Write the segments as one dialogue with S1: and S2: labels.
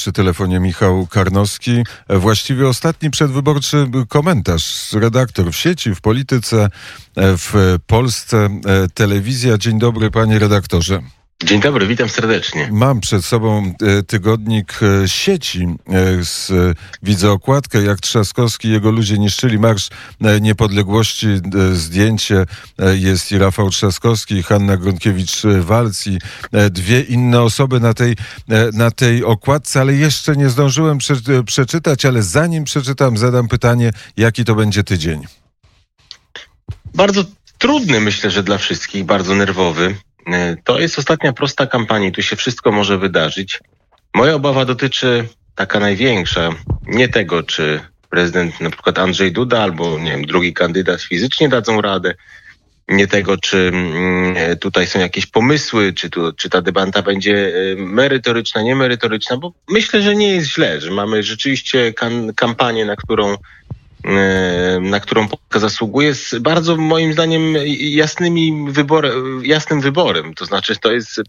S1: przy telefonie Michał Karnowski. Właściwie ostatni przedwyborczy komentarz. Redaktor w sieci, w polityce, w Polsce, telewizja. Dzień dobry, panie redaktorze.
S2: Dzień dobry, witam serdecznie.
S1: Mam przed sobą e, tygodnik e, sieci. E, z, widzę okładkę, jak Trzaskowski i jego ludzie niszczyli Marsz Niepodległości. Zdjęcie jest i Rafał Trzaskowski, i Hanna Gronkiewicz-Walc i dwie inne osoby na tej, na tej okładce, ale jeszcze nie zdążyłem prze, przeczytać, ale zanim przeczytam, zadam pytanie, jaki to będzie tydzień?
S2: Bardzo trudny, myślę, że dla wszystkich, bardzo nerwowy. E, to jest ostatnia prosta kampanii, tu się wszystko może wydarzyć. Moja obawa dotyczy taka największa, nie tego, czy prezydent na przykład Andrzej Duda albo nie wiem, drugi kandydat fizycznie dadzą radę, nie tego, czy mm, tutaj są jakieś pomysły, czy, tu, czy ta debata będzie e, merytoryczna, niemerytoryczna, bo myślę, że nie jest źle, że mamy rzeczywiście kampanię, na którą E, na którą Polska zasługuje, z bardzo moim zdaniem jasnymi wyborem, jasnym wyborem. To znaczy, to jest,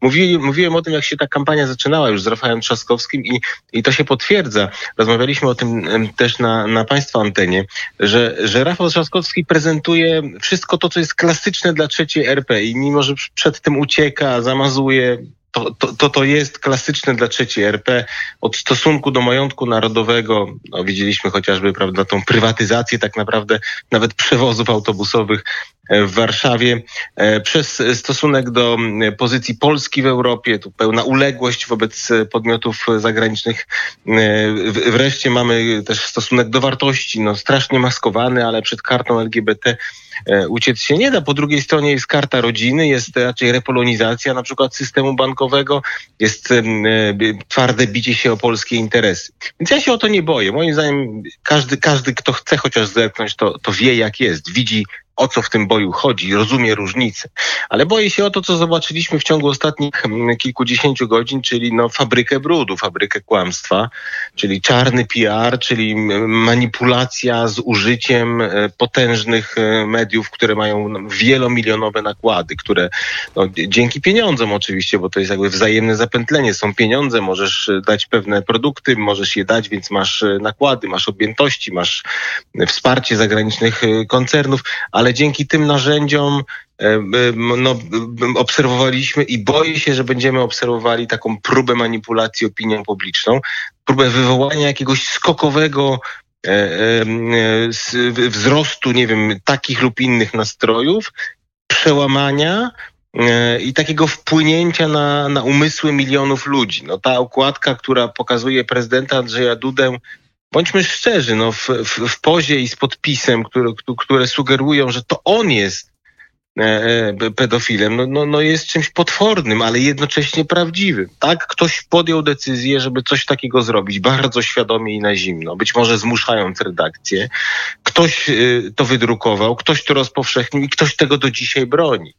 S2: mówiłem, mówiłem o tym, jak się ta kampania zaczynała już z Rafałem Trzaskowskim i, i to się potwierdza. Rozmawialiśmy o tym też na, na Państwa antenie, że, że Rafał Trzaskowski prezentuje wszystko to, co jest klasyczne dla trzeciej RP i mimo, że przed tym ucieka, zamazuje, to, to, to, to jest klasyczne dla trzeciej RP. Od stosunku do majątku narodowego, no, widzieliśmy chociażby prawda, tą prywatyzację tak naprawdę nawet przewozów autobusowych w Warszawie, e, przez stosunek do pozycji Polski w Europie, tu pełna uległość wobec podmiotów zagranicznych. E, wreszcie mamy też stosunek do wartości, no strasznie maskowany, ale przed kartą LGBT uciec się nie da. Po drugiej stronie jest karta rodziny, jest raczej repolonizacja na przykład systemu bankowego, jest twarde bicie się o polskie interesy. Więc ja się o to nie boję. Moim zdaniem każdy, każdy kto chce chociaż zerknąć, to, to wie jak jest. Widzi o co w tym boju chodzi, rozumie różnice. Ale boję się o to, co zobaczyliśmy w ciągu ostatnich mm, kilkudziesięciu godzin, czyli no, fabrykę brudu, fabrykę kłamstwa, czyli czarny PR, czyli manipulacja z użyciem e, potężnych e, mediów, które mają no, wielomilionowe nakłady, które no, dzięki pieniądzom oczywiście, bo to jest jakby wzajemne zapętlenie. Są pieniądze, możesz e, dać pewne produkty, możesz je dać, więc masz nakłady, masz objętości, masz wsparcie zagranicznych koncernów, ale ale dzięki tym narzędziom e, e, no, obserwowaliśmy i boję się, że będziemy obserwowali taką próbę manipulacji opinią publiczną, próbę wywołania jakiegoś skokowego e, wzrostu, nie wiem, takich lub innych nastrojów, przełamania i takiego wpłynięcia na, na umysły milionów ludzi. No, ta okładka, która pokazuje prezydenta Andrzeja Dudę bądźmy szczerzy, no, w, w, w pozie i z podpisem, które, które sugerują, że to on jest e, e, pedofilem, no, no, no jest czymś potwornym, ale jednocześnie prawdziwym. Tak, ktoś podjął decyzję, żeby coś takiego zrobić, bardzo świadomie i na zimno, być może zmuszając redakcję. Ktoś y, to wydrukował, ktoś to rozpowszechnił i ktoś tego do dzisiaj broni.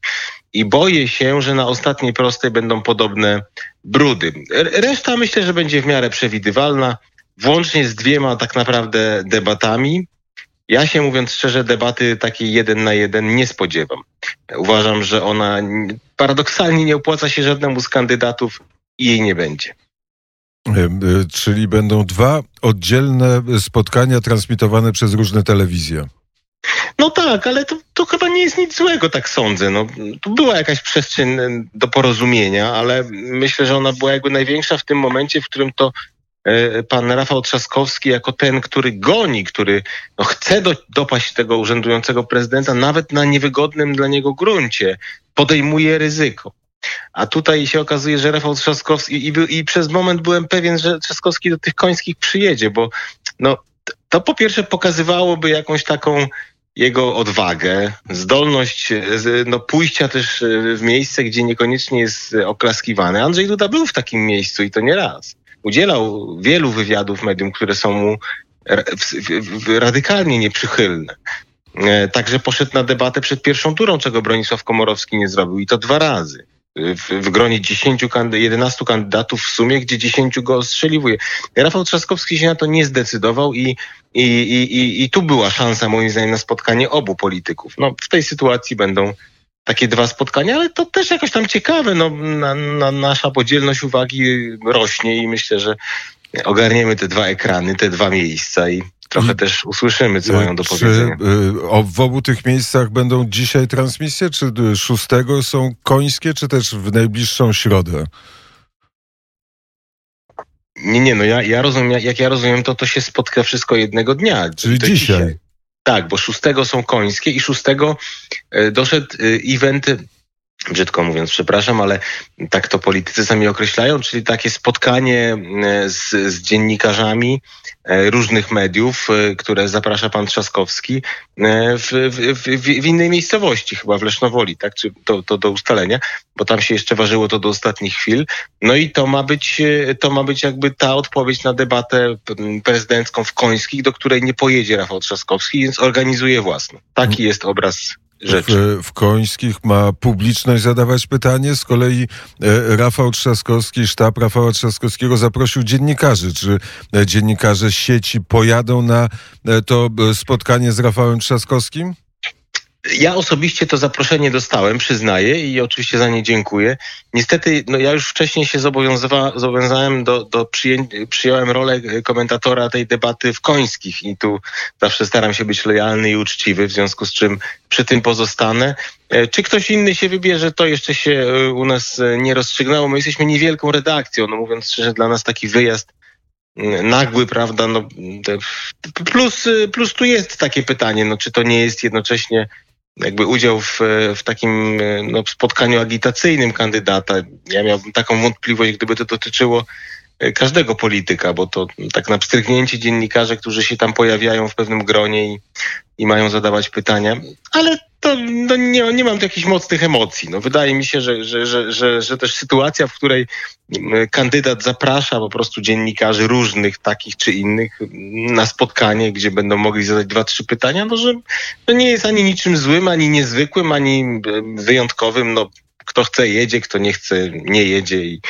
S2: I boję się, że na ostatniej prostej będą podobne brudy. Reszta myślę, że będzie w miarę przewidywalna włącznie z dwiema tak naprawdę debatami. Ja się mówiąc szczerze, debaty takiej jeden na jeden nie spodziewam. Uważam, że ona paradoksalnie nie opłaca się żadnemu z kandydatów i jej nie będzie.
S1: E, e, czyli będą dwa oddzielne spotkania transmitowane przez różne telewizje.
S2: No tak, ale to, to chyba nie jest nic złego, tak sądzę. No, tu była jakaś przestrzeń do porozumienia, ale myślę, że ona była jakby największa w tym momencie, w którym to E, pan Rafał Trzaskowski jako ten, który goni, który no, chce do, dopaść tego urzędującego prezydenta nawet na niewygodnym dla niego gruncie, podejmuje ryzyko. A tutaj się okazuje, że Rafał Trzaskowski i, i, i przez moment byłem pewien, że Trzaskowski do tych końskich przyjedzie, bo no, to po pierwsze pokazywałoby jakąś taką jego odwagę, zdolność no, pójścia też w miejsce, gdzie niekoniecznie jest oklaskiwany. Andrzej Duda był w takim miejscu i to nie raz udzielał wielu wywiadów medium, które są mu radykalnie nieprzychylne. E, także poszedł na debatę przed pierwszą turą, czego Bronisław Komorowski nie zrobił i to dwa razy. W, w gronie 10, 11 kandydatów w sumie, gdzie 10 go ostrzeliwuje. Rafał Trzaskowski się na to nie zdecydował i, i, i, i, i tu była szansa moim zdaniem na spotkanie obu polityków. No, w tej sytuacji będą takie dwa spotkania, ale to też jakoś tam ciekawe. No, na, na, nasza podzielność uwagi rośnie i myślę, że ogarniemy te dwa ekrany, te dwa miejsca i trochę I, też usłyszymy, co mają do powiedzenia. Czy
S1: y, w obu tych miejscach będą dzisiaj transmisje, czy szóstego są końskie, czy też w najbliższą środę?
S2: Nie, nie, no ja, ja rozumiem, jak ja rozumiem, to to się spotka wszystko jednego dnia.
S1: Czyli dzisiaj. dzisiaj.
S2: Tak, bo szóstego są końskie i szóstego e, doszedł e, event brzydko mówiąc, przepraszam, ale tak to politycy sami określają, czyli takie spotkanie e, z, z dziennikarzami e, różnych mediów, e, które zaprasza pan Trzaskowski w, w, w, w innej miejscowości, chyba w Lesznowoli, tak, czy to, to do ustalenia, bo tam się jeszcze ważyło to do ostatnich chwil. No i to ma być, to ma być jakby ta odpowiedź na debatę prezydencką w Końskich, do której nie pojedzie Rafał Trzaskowski, więc organizuje własną. Taki jest obraz
S1: rzeczy. W, w Końskich ma publiczność zadawać pytanie, z kolei e, Rafał Trzaskowski, sztab Rafała Trzaskowskiego zaprosił dziennikarzy. Czy e, dziennikarze sieci pojadą na e, to spotkanie z Rafałem Trzaskowskim?
S2: Ja osobiście to zaproszenie dostałem, przyznaję i oczywiście za nie dziękuję. Niestety, no ja już wcześniej się zobowiązałem do, do przyję- przyjąłem rolę komentatora tej debaty w Końskich i tu zawsze staram się być lojalny i uczciwy, w związku z czym przy tym pozostanę. E, czy ktoś inny się wybierze, to jeszcze się e, u nas e, nie rozstrzygnęło. My jesteśmy niewielką redakcją, no mówiąc szczerze, dla nas taki wyjazd nagły, prawda, no, plus, plus tu jest takie pytanie, no czy to nie jest jednocześnie jakby udział w, w takim no, spotkaniu agitacyjnym kandydata. Ja miałbym taką wątpliwość, gdyby to dotyczyło e, każdego polityka, bo to tak na pstryknięcie dziennikarze, którzy się tam pojawiają w pewnym gronie i, i mają zadawać pytania, ale to no nie, nie mam tu jakichś mocnych emocji. No, wydaje mi się, że, że, że, że, że też sytuacja, w której kandydat zaprasza po prostu dziennikarzy różnych, takich czy innych, na spotkanie, gdzie będą mogli zadać dwa, trzy pytania, no że to nie jest ani niczym złym, ani niezwykłym, ani wyjątkowym. No, kto chce jedzie, kto nie chce nie jedzie i,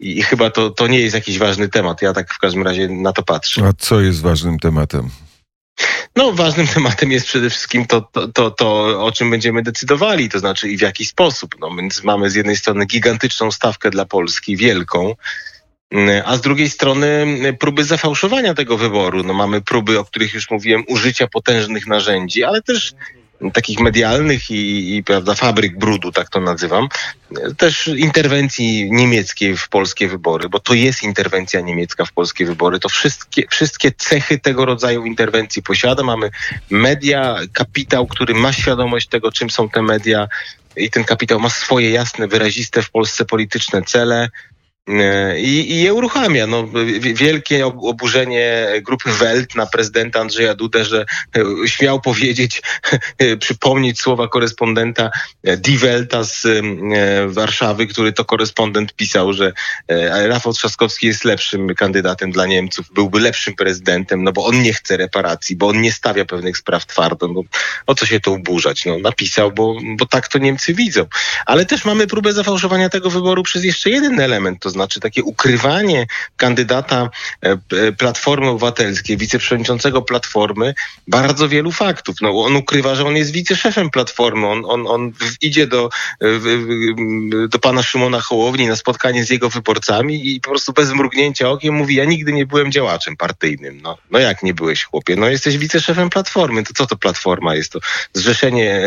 S2: i, i chyba to, to nie jest jakiś ważny temat. Ja tak w każdym razie na to patrzę.
S1: A co jest ważnym tematem?
S2: No, ważnym tematem jest przede wszystkim to, to, to, to, o czym będziemy decydowali, to znaczy i w jaki sposób. No, więc mamy z jednej strony gigantyczną stawkę dla Polski, wielką, a z drugiej strony próby zafałszowania tego wyboru. No, mamy próby, o których już mówiłem, użycia potężnych narzędzi, ale też takich medialnych i, i prawda, fabryk brudu, tak to nazywam, też interwencji niemieckiej w polskie wybory, bo to jest interwencja niemiecka w polskie wybory. To wszystkie, wszystkie cechy tego rodzaju interwencji posiada. Mamy media, kapitał, który ma świadomość tego, czym są te media i ten kapitał ma swoje jasne, wyraziste w Polsce polityczne cele. E, I, i je uruchamia. No, wielkie oburzenie grupy Welt na prezydenta Andrzeja Dudę, że e, śmiał powiedzieć, przypomnieć słowa korespondenta e, Die Welta z Warszawy, który to korespondent pisał, że Rafał Trzaskowski jest lepszym kandydatem dla Niemców, byłby lepszym prezydentem, no bo on nie chce reparacji, bo on nie stawia pewnych spraw twardo. No, o co się to uburzać? No, napisał, bo, bo tak to Niemcy widzą. Ale też mamy próbę zafałszowania tego wyboru przez jeszcze jeden element, to znaczy takie ukrywanie kandydata e, e, Platformy Obywatelskiej, wiceprzewodniczącego Platformy, bardzo wielu faktów. No, on ukrywa, że on jest wiceszefem Platformy, on, on, on idzie do, e, do pana Szymona Hołowni na spotkanie z jego wyborcami i po prostu bez mrugnięcia okiem mówi, ja nigdy nie byłem działaczem partyjnym. No, no jak nie byłeś, chłopie? No jesteś wiceszefem Platformy. To co to Platforma jest? To zrzeszenie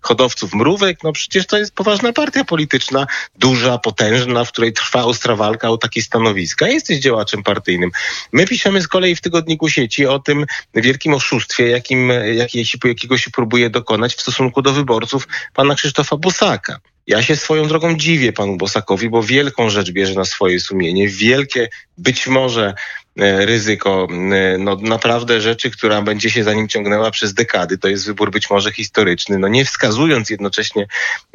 S2: hodowców mrówek? No przecież to jest poważna partia polityczna, duża, potężna, w której trwa ostra walka o takie stanowiska. Jesteś działaczem partyjnym. My piszemy z kolei w tygodniku sieci o tym wielkim oszustwie, jakim, jakiego się próbuje dokonać w stosunku do wyborców pana Krzysztofa Bosaka. Ja się swoją drogą dziwię panu Bosakowi, bo wielką rzecz bierze na swoje sumienie. Wielkie, być może e, ryzyko, e, no naprawdę rzeczy, która będzie się za nim ciągnęła przez dekady. To jest wybór być może historyczny. No nie wskazując jednocześnie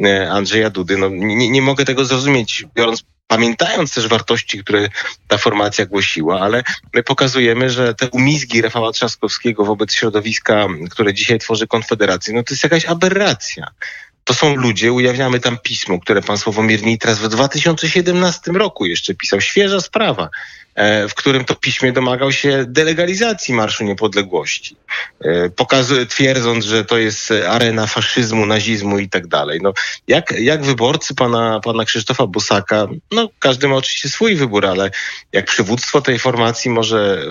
S2: e, Andrzeja Dudy, no nie, nie mogę tego zrozumieć, biorąc pamiętając też wartości, które ta formacja głosiła, ale my pokazujemy, że te umizgi Rafała Trzaskowskiego wobec środowiska, które dzisiaj tworzy Konfederację, no to jest jakaś aberracja. To są ludzie, ujawniamy tam pismo, które pan Sławomir Nitras w 2017 roku jeszcze pisał. Świeża sprawa. E, w którym to piśmie domagał się delegalizacji Marszu Niepodległości, e, pokazuje, twierdząc, że to jest arena faszyzmu, nazizmu i tak dalej. No, jak, jak wyborcy pana, pana Krzysztofa Bosaka, no każdy ma oczywiście swój wybór, ale jak przywództwo tej formacji może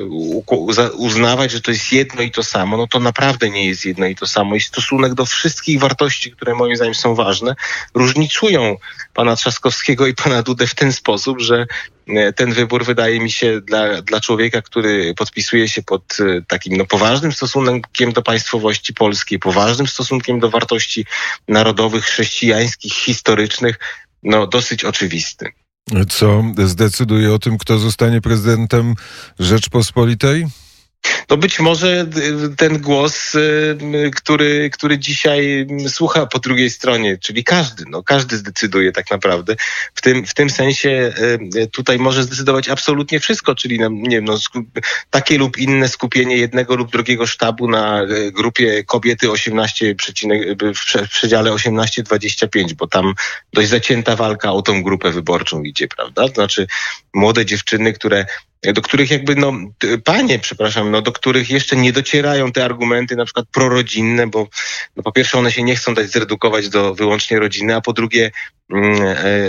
S2: uznawać, że to jest jedno i to samo, no to naprawdę nie jest jedno i to samo. I stosunek do wszystkich wartości, które moim zdaniem są ważne, różnicują pana Trzaskowskiego i pana Dudę w ten sposób, że ten wybór wydaje mi się dla, dla człowieka, który podpisuje się pod e, takim no, poważnym stosunkiem do państwowości polskiej, poważnym stosunkiem do wartości narodowych, chrześcijańskich, historycznych, no dosyć oczywisty.
S1: Co zdecyduje o tym, kto zostanie prezydentem Rzeczpospolitej?
S2: No być może y, ten głos, y, który, który dzisiaj słucha po drugiej stronie, czyli każdy, no każdy zdecyduje tak naprawdę. W tym, w tym sensie y, tutaj może zdecydować absolutnie wszystko, czyli nie wiem, no, takie lub inne skupienie jednego lub drugiego sztabu na grupie kobiety 18, przecinek- w prze- w przedziale 18-25, bo tam dość zacięta walka o tą grupę wyborczą idzie, prawda? To znaczy młode dziewczyny, które do których jakby, no, panie, przepraszam, no, do których jeszcze nie docierają te argumenty na przykład prorodzinne, bo no, po pierwsze one się nie chcą dać zredukować do wyłącznie rodziny, a po drugie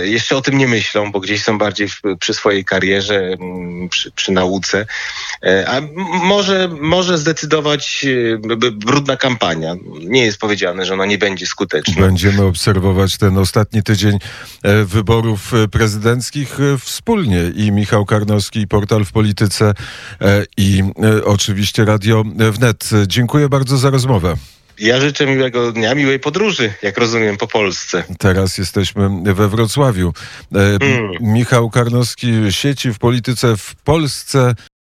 S2: jeszcze o tym nie myślą, bo gdzieś są bardziej w, przy swojej karierze, mm, przy, przy nauce. E, a może, może zdecydować e, brudna kampania. Nie jest powiedziane, że ona nie będzie skuteczna.
S1: Będziemy obserwować ten ostatni tydzień e, wyborów e, prezydenckich e, wspólnie. I Michał Karnowski, i Portal w Polityce, e, i e, oczywiście Radio Wnet. Dziękuję bardzo za rozmowę.
S2: Ja życzę miłego dnia, miłej podróży, jak rozumiem, po Polsce.
S1: Teraz jesteśmy we Wrocławiu. E,
S2: Mm.
S1: Michał Karnowski sieci w polityce w Polsce.